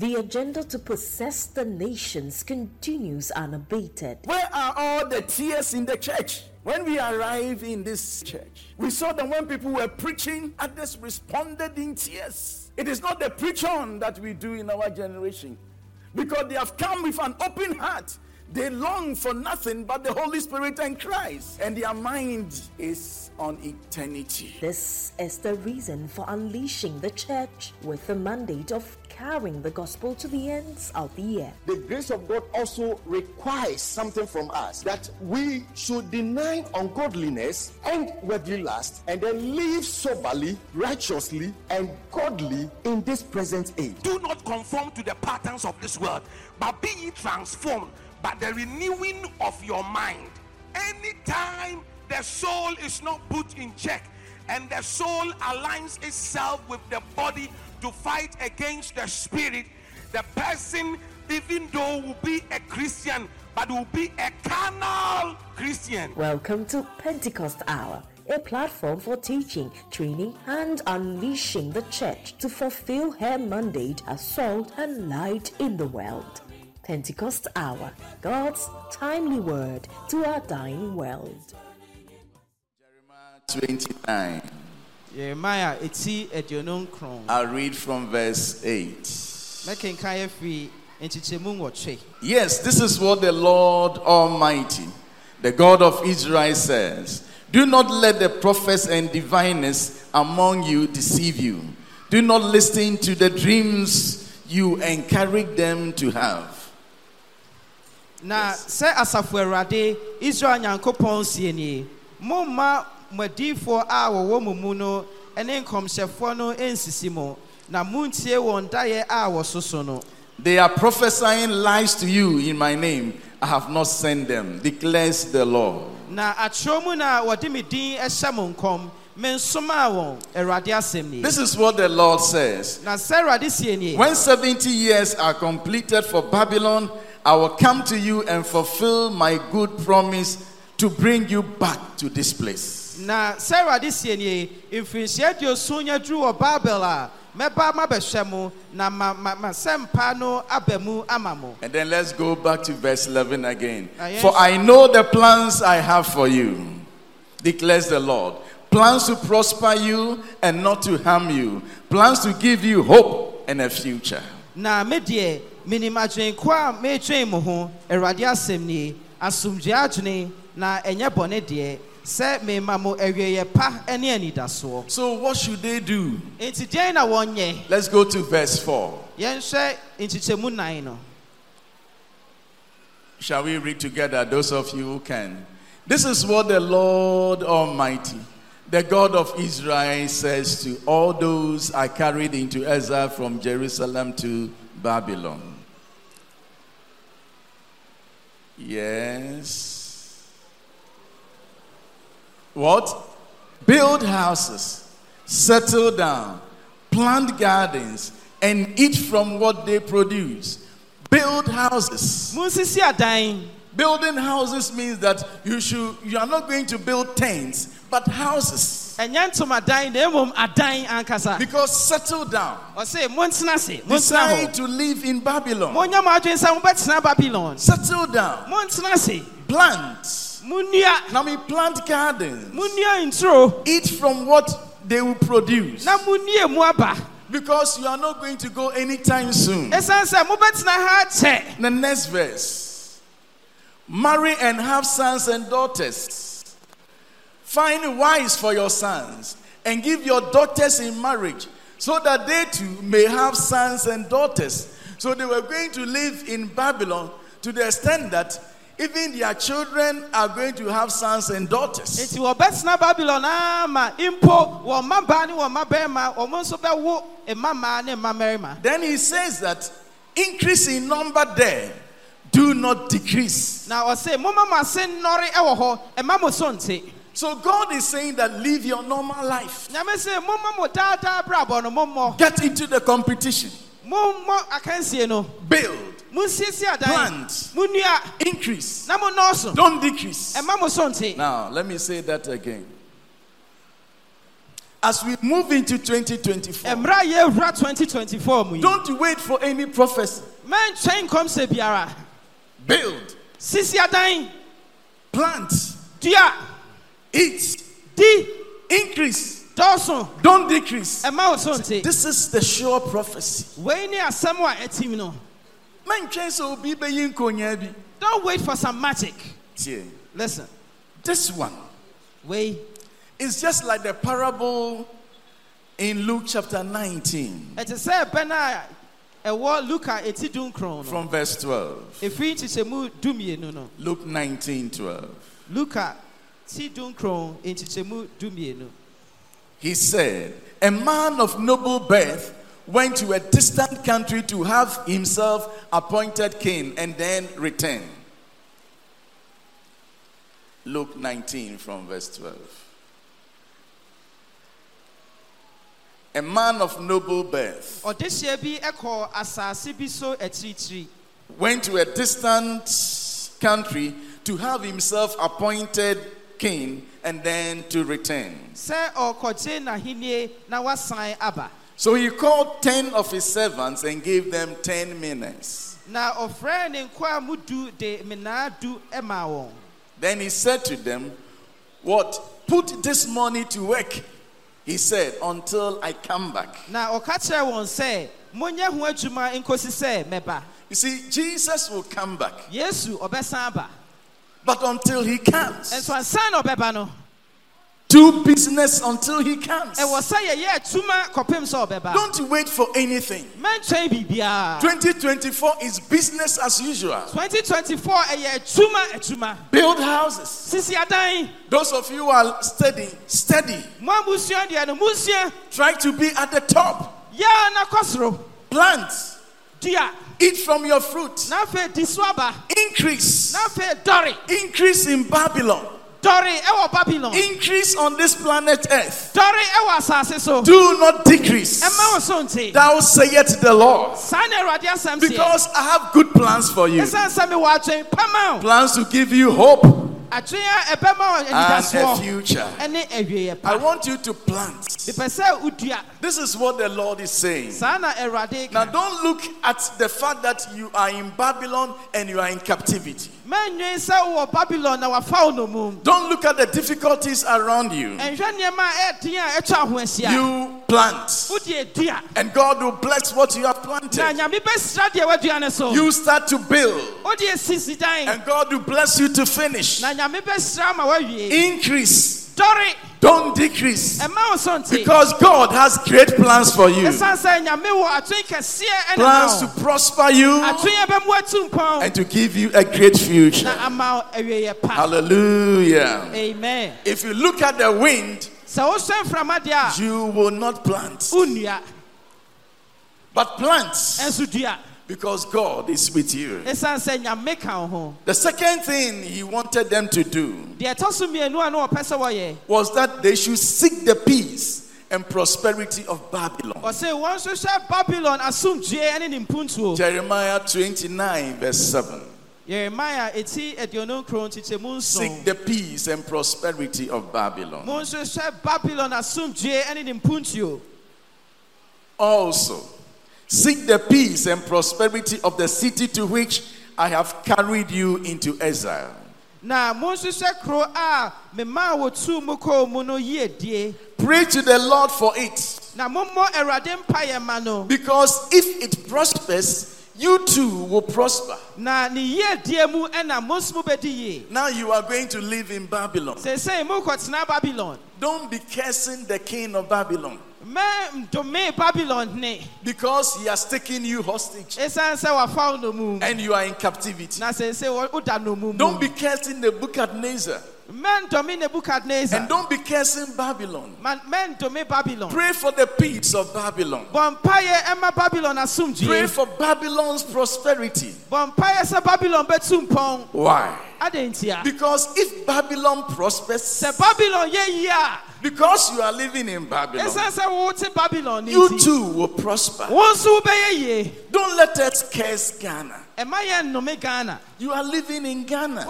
The agenda to possess the nations continues unabated. Where are all the tears in the church? When we arrived in this church, we saw that when people were preaching, others responded in tears. It is not the preach on that we do in our generation because they have come with an open heart. They long for nothing but the Holy Spirit and Christ, and their mind is on eternity. This is the reason for unleashing the church with the mandate of carrying the gospel to the ends of the earth. The grace of God also requires something from us that we should deny ungodliness and worldly lust and then live soberly, righteously, and godly in this present age. Do not conform to the patterns of this world, but be ye transformed by the renewing of your mind. Anytime the soul is not put in check and the soul aligns itself with the body to fight against the spirit, the person, even though will be a Christian, but will be a carnal Christian. Welcome to Pentecost Hour, a platform for teaching, training, and unleashing the church to fulfill her mandate as salt and light in the world. Pentecost Hour, God's timely word to our dying world. Jeremiah 29. Jeremiah eti aduonu nkron. I'll read from verse 8. Mɛkenkan afiri nkyekyɛmu nwɔtwe. Yes, this is what the Lord Almighty, the God of Israel says. Do not let the prophets and diviners among you deceive you. Do not listen to the dreams you encourage them to have. Na sɛ asafo Israel Nyankopɔn sie nie, mo adiyifoɔ a wɔwɔ mo mu no ne nkɔmhyɛfoɔ no nsisi mo, na muntie wɔn daeɛ a wɔsoso no. They are prophesying lies to you in my name. I have not sent them, declares the Lord. Na atwerɛ mu na wɔde me din hyɛ mo nkɔm, mensomaa wɔn Awurade asɛm nie. This is what the Lord says. Na sɛ Awurade sie When 70 years are completed for Babylon, I will come to you and fulfill my good promise to bring you back to this place. Na sɛ Awurade sie nie, mfirinhyia aduoson nya duru wɔ Babel a, mɛba mabɛhwɛ mo na ma ma ma sɛmpa no aba mu ama mo. And then let's go back to verse 11 again. For I know the plans I have for you, declares the Lord. Plans to prosper you and not to harm you, plans to give you hope and a future. Na me deɛ minim adwenko a metwɛn mo ho Awurade asɛm nie asomdwoe adwene na ɛnyɛ bɔne deɛ sɛ mema mo awieeɛ pa ne anidasoɔ. So, what should they do? Enti deɛn na wɔnyɛ? Let's go to verse 4. Yɛnhwɛ nkyekyɛmu nan no. Shall we read together, those of you who can? This is what the Lord Almighty, the God of Israel, says to all those I carried into exile from Jerusalem to Babylon. Yes. What? Build houses, settle down, plant gardens, and eat from what they produce. Build houses. Monsisi adan. Building houses means that you should you are not going to build tents, but houses. Ɛnyɛ ntomadan na mmom adan ankasa. Because settle down. Ɔse montena ase, montena Decide hɔ. to live in Babylon. Monyɛ mo adwene sɛ mobɛtena Babylon. Settle down. Montena ase, Plant. Munnua, Now we plant gardens. Eat from what they will produce. na munnue muaba. Because you are not going to go anytime soon. Ɛsiane sɛ mobɛtena ha kyɛ. The next verse. Marry and have sons and daughters. Find wives for your sons and give your daughters in marriage so that they too may have sons and daughters. So they were going to live in Babylon to the extent that even their children are going to have sons and daughters. Nti wɔbɛtena Babylon ama mpo wɔn mmabaa ne wɔn mmabarima wɔn nso bɛwo mmammaa ne mmammarima. Then he says that increase in number there, do not decrease. Na ɔse momma mo ase nnɔre wɔ hɔ, ɛma mo so nte. So God is saying that live your normal life. Nyame se momma mo daadaa brabɔ no mommɔ. Get into the competition. Mommɔ akansie no. Build. Plant. Munnua increase, na monnɔɔso. don't decrease. Ɛma mo so nte. Now, let me say that again. As we move into 2024, mmerɛ a yɛwura 2024 mu yi don't wait for any prophecy. mɛntwɛn nkɔmsɛ biara Build, sisi adan plant, dua eat, di increase. dɔɔso Don't decrease. ɛma wo so nte This is the sure prophecy. Don't wait for some magic listen. This one. Wei It's just like the parable in Luke chapter 19 ɛte sɛ ɛbɛn a ɛwɔ luka eti dunkron no from verse 12. efiri nkyekyɛmu dumienu no Luke 19 12. luka ti dunkron nkyekyɛmu dumienu He said, A man of noble birth went to a distant country to have himself appointed king and then return. Luke 19 from verse 12. A man of noble birth ɔdehyeɛ bi ɛkɔ asase bi so akyirikyiri went to a distant country to have himself appointed king and then to return. Sɛ ɔkɔgye n'ahenni na wasan aba So he called 10 of his servants and gave them 10 minas. na ɔfrɛ ne nkoa mu du de menaa du ɛmaa Then he said to them, What? Put this money to work, he said, until I come back. na ɔka kyerɛ wɔn sɛ monyɛ ho adwuma nkosi sɛ mɛba You see, Jesus will come back. But until he comes, nso ansan na ɔbɛba no do business until he comes. ɛwɔ sɛ yɛyɛ adwuma kɔpem sɛ Don't wait for anything. 2024 is business as usual. 2024 ɛyɛ adwuma adwuma Build houses. Those of you who are steady, steady. mo abusua deɛ no musua Try to be at the top. yaa na kɔ soro Plant. Eat from your fruit. na afei di so aba Increase. Increase in Babylon. Dɔre ɛwɔ babylon Increase on this planet earth. dɔre ɛwɔ so Do not decrease. ɛma wo so nte Thou sayest the Lord. saa na awurade asɛm seɛ Because I have good plans for you. ɛsiane sɛ mewɔ adwen pama wo Plans to give you hope and a future. I want you to plant. mepɛ sɛ wodua This is what the Lord is saying. saa na awurade Now, don't look at the fact that you are in Babylon and you are in captivity. mɛnwen sɛ wowɔ babylon na wafa wo nomum Don't look at the difficulties around you. ɛnhwɛ nneɛma a ɛden a ɛtwa ho ahyia You plant, and God will bless what you have planted. nyame bɛsira deɛ wadua ne so. You start to build, wodie sisi dan. And God will bless you to finish. na nyame bɛsira ma wawie Increase, don't decrease. ɛma wo so nte Because God has great plans for you. ɛsiane sɛ nyame wɔ adwen kɛseɛ ɛne Plans to prosper you adwen a ɛbɛmu atu mpɔn and to give you a great future. na ama wo awieɛ pa. Hallelujah. amen. If you look at the wind, sɛ wohyɛ mframa deɛ a you will not plant, but plant. Because God is with you. ɛsiane sɛ nyame ka wo ho. The second thing he wanted them to do deɛ ɛtɔ so mmienu a na wɔpɛ sɛ wɔyɛ was that they should seek the peace and prosperity of Babylon. ɔse wɔn nso hyɛ babylon asomdwue ne ne mpuntuo Jeremiah 29, verse 7. Yeremia ɛti aduonu nkron nkyekyɛmu Seek the peace and prosperity of Babylon. mo nso hyɛ babylon asomdwue ne ne mpuntuo Also, seek the peace and prosperity of the city to which I have carried you into exile. na mo nso a mema a wɔtuu mu kɔɔ mu no yie die. Pray to the Lord for it, na mommɔ awurade mpayɛ ma no. Because if it prospers, you too will prosper. na ne yie die mu ɛna mo nso mo bɛdi yie Now you are going to live in Babylon. seesei mokɔtena babylon. Don't be cursing the king of Babylon. Mɛ ndome babylon ne. Because he has taken you hostage. Ɛsiane sɛ wafa wo nomum and you are in captivity. na seesei wɔ- woda nomum Don't be cursing the Nebuchadnezzar and don't be cursing Babylon. babylon Pray for the peace of Babylon. bɔ mpayɛ ɛma babylon Pray for Babylon's prosperity. bɔ mpayɛ sɛ babylon bɛtu mpɔn Why? Because if Babylon prospers, babylon because you are living in Babylon, ɛsiane sɛ wote babylon you too will prosper. wo nso wobɛyɛ yie Don't let us curse Ghana. ɛma yɛ nnome ghana You are living in Ghana.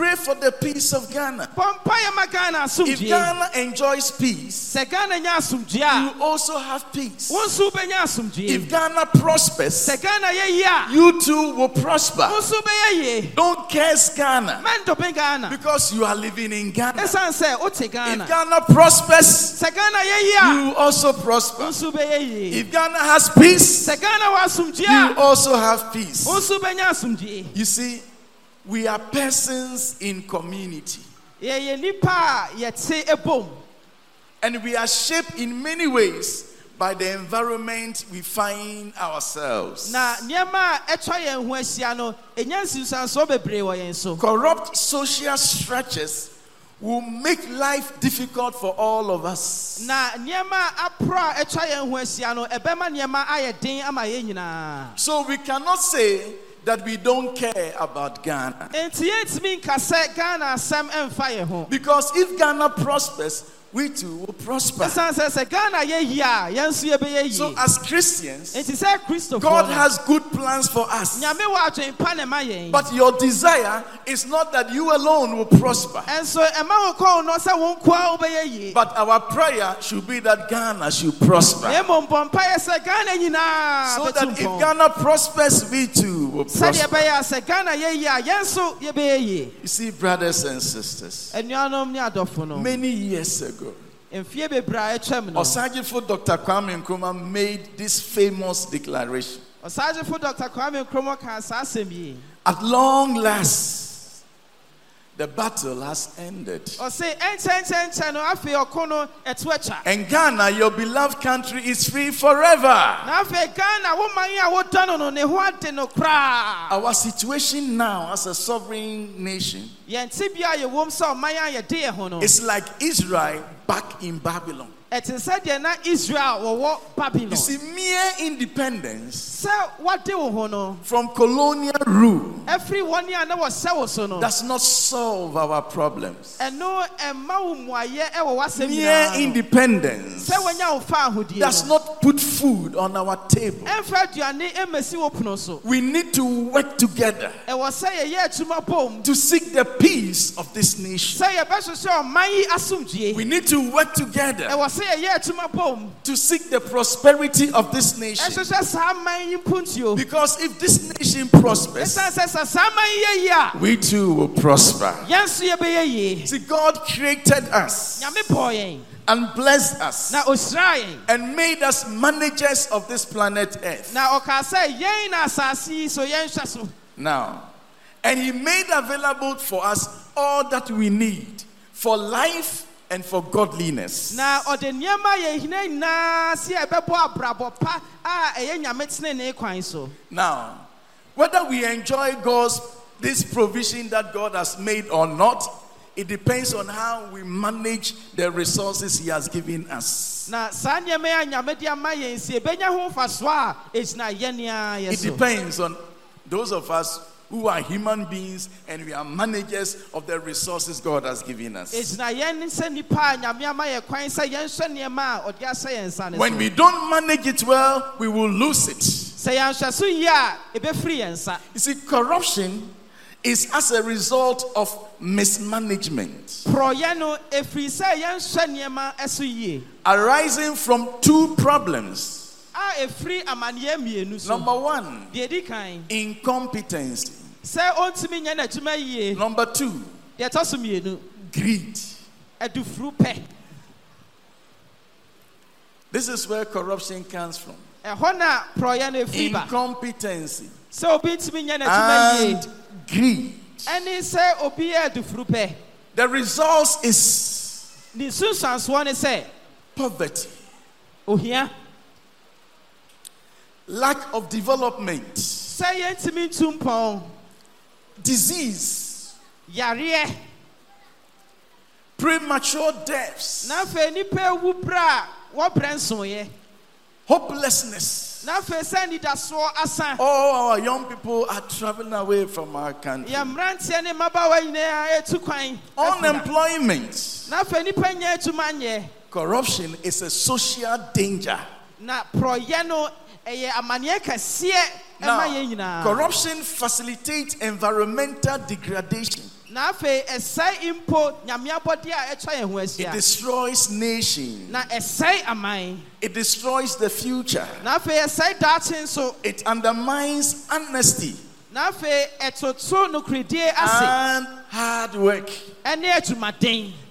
Pray for the peace of Ghana. bɔ mpaeɛ ma ghana If Ghana enjoys peace, sɛ ghana nya you also have peace. wo nso wobɛnya asomdwie If Ghana prospers, sɛ ghana yɛ you too will prosper. wo nso wobɛyɛ yie Don't curse Ghana because you are living in Ghana. ɛsiane sɛ wote If ghana Ghana prospers, sɛ ghana yɛ you also prosper. nso wobɛyɛ yie If Ghana has peace, sɛ ghana wɔ you also have peace. wo nso wobɛnya asomdwie You see, we are persons in community yɛyɛ nnipa a yɛte and we are shaped in many ways by the environment we find ourselves. na nneɛma a ɛtwa yɛn ho ahyia no ɛnya nsinsansoɔ bebree wɔ yɛn so Corrupt social structures will make life difficult for all of us. na nneɛma a aporɔ a ɛtwa yɛn ho ahyia no ɛbɛma nneɛma ayɛ den ama yɛn nyinaa So we cannot say that we don't care about Ghana. enti yɛntumi nka sɛ ghana asɛm ɛmfa yɛn ho Because if Ghana prospers, we too will prosper. ɛsiane sɛ sɛ ghana yɛ yie a yɛn nso yɛbɛyɛ So as Christians, enti sɛ kristofoɔ God has good plans for us. nyame wɔ adwen pa ne ma yɛn But your desire is not that you alone will prosper. ɛnso ɛma wo kɔn no sɛ wo nkoa wobɛyɛ yie But our prayer should be that Ghana should prosper. na mmom bɔ mpaeɛ sɛ ghana nyinaa So that if Ghana prospers, we too will prosper. ɛbɛyɛ a sɛ ghana yɛ yie a yɛn nso yɛbɛyɛ yie You see, brothers and sisters, anuanom ne adɔfo no many years ago, mfie bebree a ɛtwam no Osagyefo Dr. Kwame Nkrumah made this famous declaration. ɔsagyefo dr kwame nkrumah saa asɛm At long last, the battle has ended. And Ghana, your beloved country, is free forever. na afei ghana wo man no no ne ho ade no koraa Our situation now as a sovereign nation yɛn tebea a yɛwom sɛ ɔman a yɛde yɛ ho no is like Israel back in Babylon. Ɛte sɛ deɛ na israel wɔwɔ You babylon see, mere independence sɛ wade wo ho no from colonial rule ɛfiri wɔne a na wɔhyɛ wo so no does not solve our problems. ɛno ɛma wo mmuayɛ ɛwɔ w'asɛm Mere nyinaa no. independence sɛ wɔnya wo fa ahodie does not put food on our table. ɛmfa aduane ɛmmɛsi wo pono so We need to work together ɛwɔ sɛ yɛyɛ adwuma bom to seek the peace of this nation. sɛ yɛbɛhwehwɛ ɔman yi asomdwie We need to work together ɛwɔ sɛ yɛyɛ adwuma bom to seek the prosperity of this nation. ɛhwehwɛ saa man yi mpuntuo Because if this nation prospers, ɛsiane sɛ sɛ saa man yi yɛ yie a we too will prosper. yɛn nso yɛbɛyɛ yie See, God created us nyame bɔɔ yɛn. and blessed us na ɔhyira yɛn. and made us managers of this planet Earth. na ɔkaa sɛ yɛn na asase yi so yɛnhwɛ so. Now, and He made available for us all that we need for life and for godliness. na ɔde nneɛma a yɛhina nyinaa sɛ yɛbɛbɔ abrabɔ pa a ɛyɛ nyame tenene kwan so Now, whether we enjoy God's this provision that God has made or not, it depends on how we manage the resources He has given us. na saa nneɛma yi nyame de ama yɛn si ebɛnya ho mfasoɔ a ɛgyina yɛn a yɛ It depends on those of us who are human beings and we are managers of the resources God has given us. ɛgyina yɛn sɛ nnipa a nyame ama yɛ kwan sɛ yɛnhwɛ nneɛma a ɔde ahyɛ yɛn nsa ne When we don't manage it well, we will lose it. sɛ yɛanhwɛ so a ɛbɛfiri yɛn nsa You see, corruption is as a result of mismanagement porɔyɛ no ɛfiri sɛ yɛnhwɛ nneɛma ɛso arising from two problems. a ɛfiri amanneɛ mmienu so Number one, incompetency. Sɛ ɔntumi nyɛ n'adwuma yie Number two, deɛ ɛtɔ so mmienu greed. adufuru pɛ This is where corruption comes from. ɛhɔ na porɔyɛ no ɛfiri ba Incompetency. Sɛ obi ntumi nyɛ n'adwuma yie and greed. ɛne sɛ obi yɛ adufuru pɛ The result is ne sunsuansoɔ ne sɛ poverty, ohia. Lack of development, sɛ yɛntumi ntu mpɔn disease, yareɛ premature deaths, na afei nnipa ewu berɛ a wɔbrɛ hopelessness. na afei sɛ anidasoɔ asa All our young people are traveling away from our country. yɛ mmeranteɛ ne mmabaawa nyinaa ɛtu kwan. Unemployment, na afei nnipa nyɛ adwuma nyɛ corruption is a social danger. na porɔyɛ no ɛyɛ amanneɛ kɛseɛ Now, corruption facilitates environmental degradation. na afei ɛsɛe mpo nyame abɔdeɛ a ɛtwa yɛn ho It destroys nations. na ɛsɛe aman It destroys the future. na afei ɛsɛe daakye nso It undermines honesty na afei ɛtoto nokoredie ase and hard work.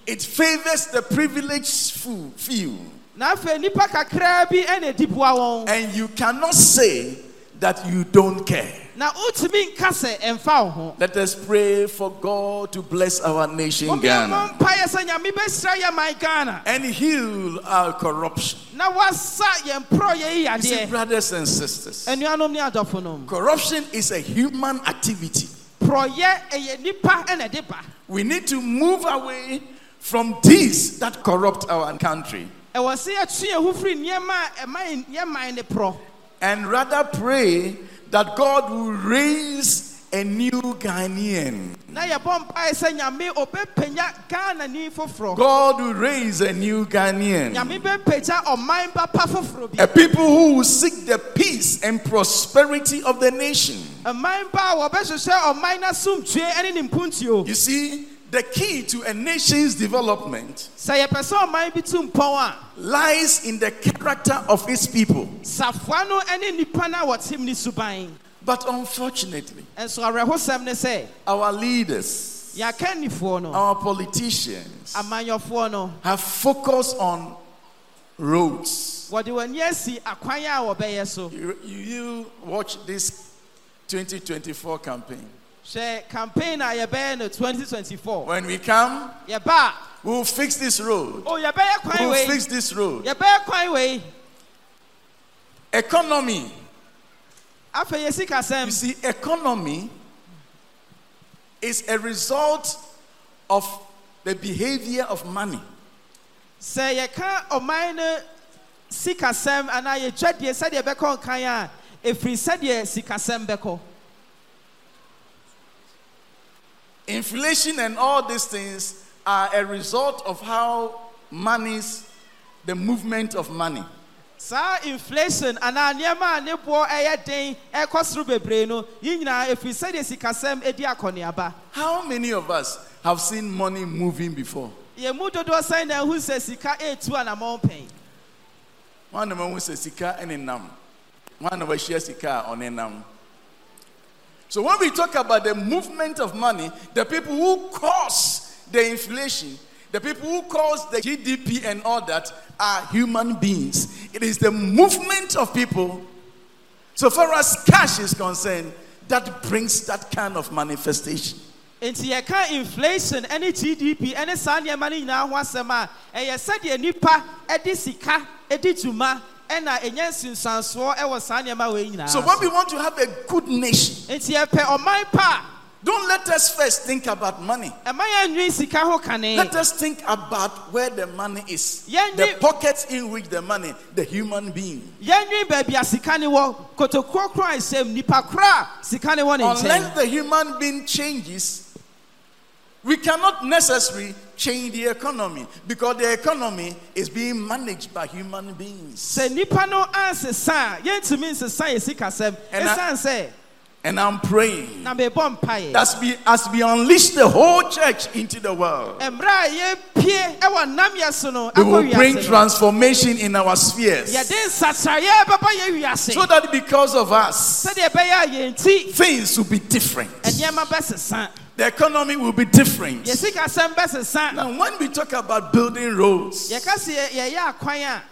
It favors the privileged few- few. na afei nnipa kakraa bi ɛna ɛdi boa wɔn And you cannot say that you don't care. na wotumi nka sɛ ɛmfa wo ho. Let us pray for God to bless our nation Ghana. mpaeɛ sɛ nyame bɛhyira yɛ man ghana. And heal our corruption. na wasa yɛn porɔ yɛyi You see, brothers and sisters, anuanom ne adɔfonom corruption is a human activity. porɔyɛ ɛyɛ nnipa ɛna ɛde ba We need to move away from these that corrupt our country ɛwɔ sɛ yɛtu yɛn ho firi nneɛma a ɛma yɛn- yɛn man ne porɔ and rather pray that God will raise a new Ghanaian. na yɛbɔ mpaeɛ sɛ nyame ɔbɛpagya ghanani foforɔ God will raise a new Ghanaian. nyame bɛpagya ɔman papa foforɔ bi A people who will seek the peace and prosperity of the nation. ɔman pa a wɔbɛhwehwɛ ɔman no asomdwe ne ne mpuntuo You see, the key to a nation's development sɛ yɛpɛ sɛ ɔman bi tu mpɔn a lies in the character of its people. safoa no ne nnipa no a wɔtem But unfortunately, our leaders, yɛaka nnifoɔ no our politicians have focused on roads. wɔde w'ani asi akwan a wɔbɛyɛ so You, you, you watch this 2024 campaign. Hwɛ campaign a yɛbɛyɛ no 2024 When we come, yɛba we'll fix this road. o yɛbɛyɛ kwan We'll wei fix this road. yɛbɛyɛ kwan wei Economy. You see, economy is a result of the behavior of money. sɛ yɛka ɔman no sikasɛm anaa yɛdwadeɛ sɛdeɛ ɛbɛkɔ nkan a ɛfiri sɛdeɛ sikasɛm bɛkɔ Inflation and all these things are a result of how money's, the movement of money. saa inflation anaa nneɛma a ne boɔ ɛyɛ den ɛkɔ soro bebree no yi nyinaa ɛfiri sɛdeɛ sikasɛm ɛdi akɔneaba How many of us have seen money moving before? yɛn mu dodoɔ sɛn na ɛhu sɛ sika ɛretu anammɔn pɛn One of them says sika and nam. One of us shares sika a nam. So when we talk about the movement of money, the people who cause the inflation, the people who cause the GDP and all that are human beings. It is the movement of people. So far as cash is concerned, that brings that kind of manifestation. nti yɛka inflation ɛne gdp ɛne saa nneɛma no nyinaa ho asɛm a ɛyɛ sɛdeɛ nipa ɛde sika ɛdi dwuma ɛna ɛnya nsunsuansoɔ ɛwɔ saa nneɛma wei nyinaa So when we want to have a good nation, nti yɛpɛ ɔman pa don't let us first think about money. a ɛma yɛnwi sika ho kane Let us think about where the money is. The pockets in which the money, the human being. yɛnwi baabi a sika ne wɔ kotokuo kora nsɛm nipa kora a sika ne wɔ ne Unless the human being changes, we cannot necessarily change the economy because the economy is being managed by human beings. sɛ nipa no ansesa a yɛntumi nsesa yɛ sikasɛm And I- And I'm praying na mebɔ mpaeɛ as we, as we unleash the whole church into the world, mmerɛ a yɛpie ɛwɔ namyɛ we will bring transformation in our spheres. yɛde nsakyerɛeɛ bɛba So that because of us, sɛdeɛ ɛbɛyɛ a yɛn ti things will be different. The economy will be different. yɛ sikasɛm bɛsesa Now, when we talk about building roads yɛka sɛ yɛ- yɛyɛ akwan a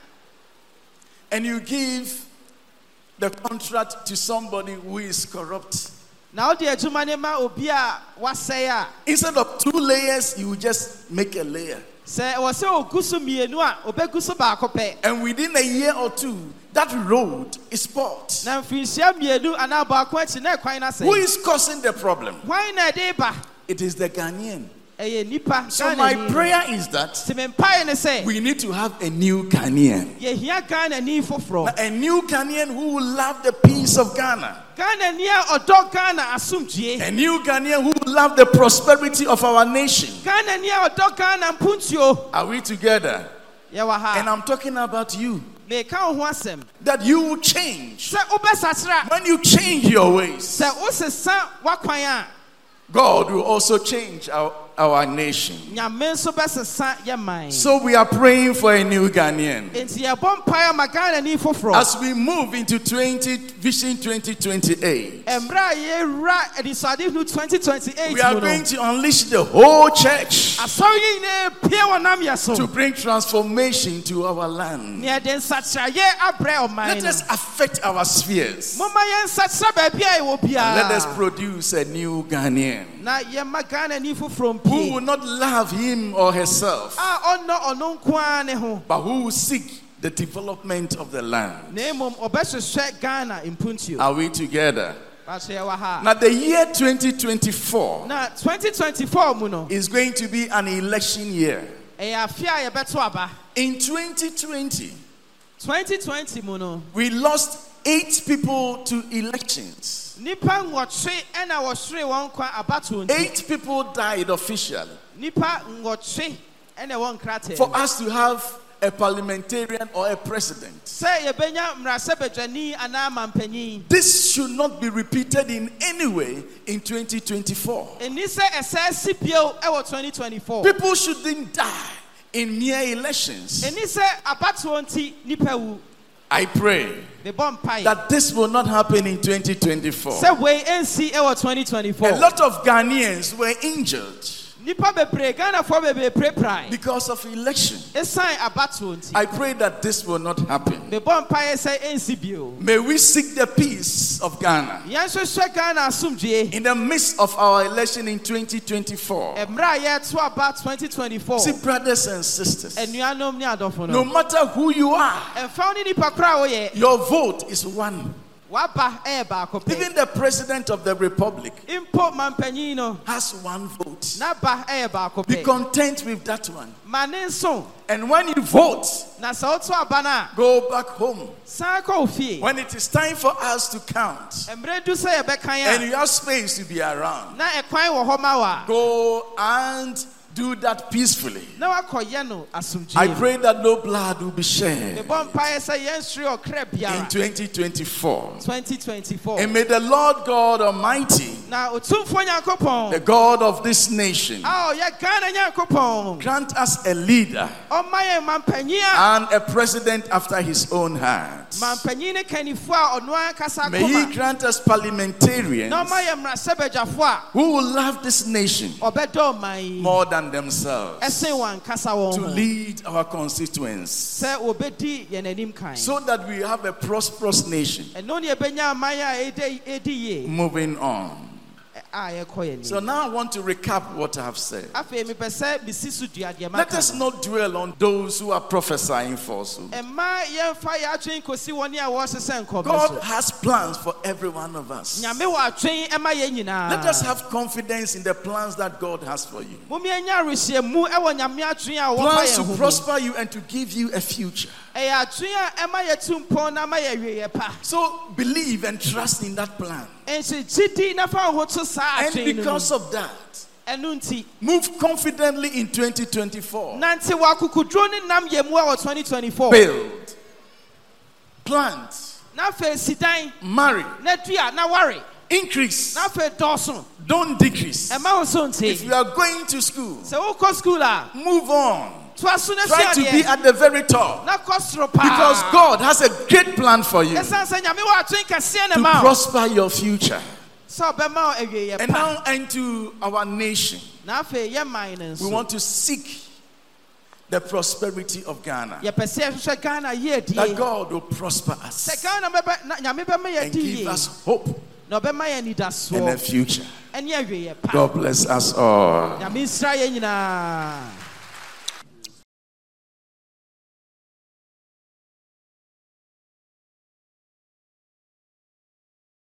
and you give the contract to somebody who is corrupt, na wode adwuma ne ma obi a wasɛe a instead of two layers, you just make a layer. Sɛ ɛwɔ sɛ ogu so mmienu a obɛgu so baako pɛ And within a year or two, that road is spoiled. na mfirinhyia mmienu anaa baako akyi na ɛkwan no Who is causing the problem? hwan na ɛde ba It is the Ghanaian. So, my prayer is that nti me mpaeɛ ne sɛ we need to have a new Ghanaian. yɛhia ghanani foforɔ A new Ghanaian who will love the peace of Ghana. a ɔdɔ ghana A new Ghanaian who will love the prosperity of our nation. ghanani a ɔdɔ ghana mpuntuo Are we together? And I'm talking about you. meka wo ho asɛm That you will change. When you change your ways, sɛ wosesa w'akwan a God will also change our, our nation. nyame nso bɛsesa yɛ man So we are praying for a new Ghanaian. enti yɛbɔ mpaeɛ ma ghanani foforɔ As we move into 20 Vision 2028, mmerɛ a yɛwura anisoade no 2028 we are going to unleash the whole church asɔre yi nyinaa pie wɔ nam yɛ so to bring transformation to our land. nea yɛde nsakyerɛeɛ abrɛ ɔman Let us affect our spheres. momma yɛnsakyerɛ baabi a yɛwɔ And let us produce a new Ghanaian na yɛma ghanani foforɔ who will not love him or herself, a ɔnnɔ ɔno nko ara ne ho but who will seek the development of the land. na mmom ɔbɛhwehwɛ ghana mpuntuo Are we together? Now, the year 2024 na 2024 mu no is going to be an election year. ɛyɛ afe a yɛbɛto aba In 2020, 2020 mu we lost eight people to elections. Nipa nwɔtwe ɛna wɔhwere wɔn kwa abatoɔ nti Eight people died officially. nipa nwɔtwe ɛna ɛwɔ nkrataa For us to have a parliamentarian or a president. sɛ yɛbɛnya mmarahyɛbadwani anaa mampanyin This should not be repeated in any way in 2024. ɛni sɛ ɛsɛ si bio ɛwɔ 2024 People shouldn't die in mere elections. Ɛni sɛ abatoɔ nti nipa wu I pray that this will not happen in 2024. sɛ wei ɛnsi 2024 A lot of Ghanaians were injured nipa bebree ghanafoɔ bebree praprae because of election. ɛsiane abatoɔ nti I pray that this will not happen. mebɔ mpaeɛ sɛ ɛnsi bio May we seek the peace of Ghana yɛnhwehwɛ ghana asomdwee in the midst of our election in 2024. mmerɛ a yɛto aba 2024 See, brothers and sisters, anuanom ne adɔfo no matter who you are, ɛmfa wo ne nipa koraa a woyɛ your vote is one. Waba ɛyɛ eh, baako pɛ Even the president of the republic mpo mampanyin no has one vote. Eh, baako Be content with that one. And when you vote, na sɛ woto aba no a go back home. san kɔ wo fie When it is time for us to count, mmerɛ du sɛ yɛbɛkan and you have space to be around, na ɛkwan wɔ hɔ ma wo a go and do that peacefully. na wakɔyɛ no I pray that no blood will be shed mebɔ mpaeɛ sɛ yɛnsere ɔkra in 2024. 2024 And may the Lord God Almighty, the God of this nation, a ɔyɛ ghana nyankopɔn. Grant us a leader. Ɔma yɛn mampanyin a and a president after his own heart. mampanyin ne kannifoɔ a ɔno ankasa May he grant us parliamentarians na ɔma yɛ who will love this nation more than themselves ɛsen wɔn ankasa to lead our constituents. Sɛ wɔbɛdi yɛn anim kan. So that we have a prosperous nation. Ɛno ne yɛbɛnya aman a ɛdi ɛdi yie. Moving on. A yɛkɔ yɛn So now I want to recap what I have said. afei mepɛ sɛ mesi so dua deɛ Let us not dwell on those who are prophesying falsehood. ɛma yɛmfa yɛ atwen kɔsi wɔn a wɔhyehyɛ nkɔmɔ God has plans for every one of us. nyame wɔ atwen ɛma yɛn nyinaa Let us have confidence in the plans that God has for you. momiɛnya awerɛhyɛmu ɛwɔ nyame atwen a wɔfa Plans to prosper you and to give you a future. Ɛyɛ atwen a ɛma yɛtu mpɔn na ma yɛwieɛ pa So believe and trust in that plan. ɛnso gyidi na fa wo ho to saa And because of that, move confidently in 2024. nante wɔ akokoduro ne nam yɛ mu 2024 Build, plant, marry, na dua na ware increase. Don't decrease. ɛma wo so If you are going to school, sɛ wokɔ skuul move on. Toa so na Try to be at the very top. na kɔ soro Because God has a great plan for you ɛsiane sɛ nyame wɔ atwen kɛseɛ ne to prosper your future. sɛ ɔbɛma wo awieɛ And now, into our nation, na afei yɛ man we want to seek the prosperity of Ghana. yɛpɛ sɛ yɛhwehwɛ ghana That God will prosper us. Ghana bɛbɛ na- nyame bɛma yɛ and give us hope na ɔbɛma yɛ and a anidasoɔ future. ɛne awieɛ pa. God bless us all.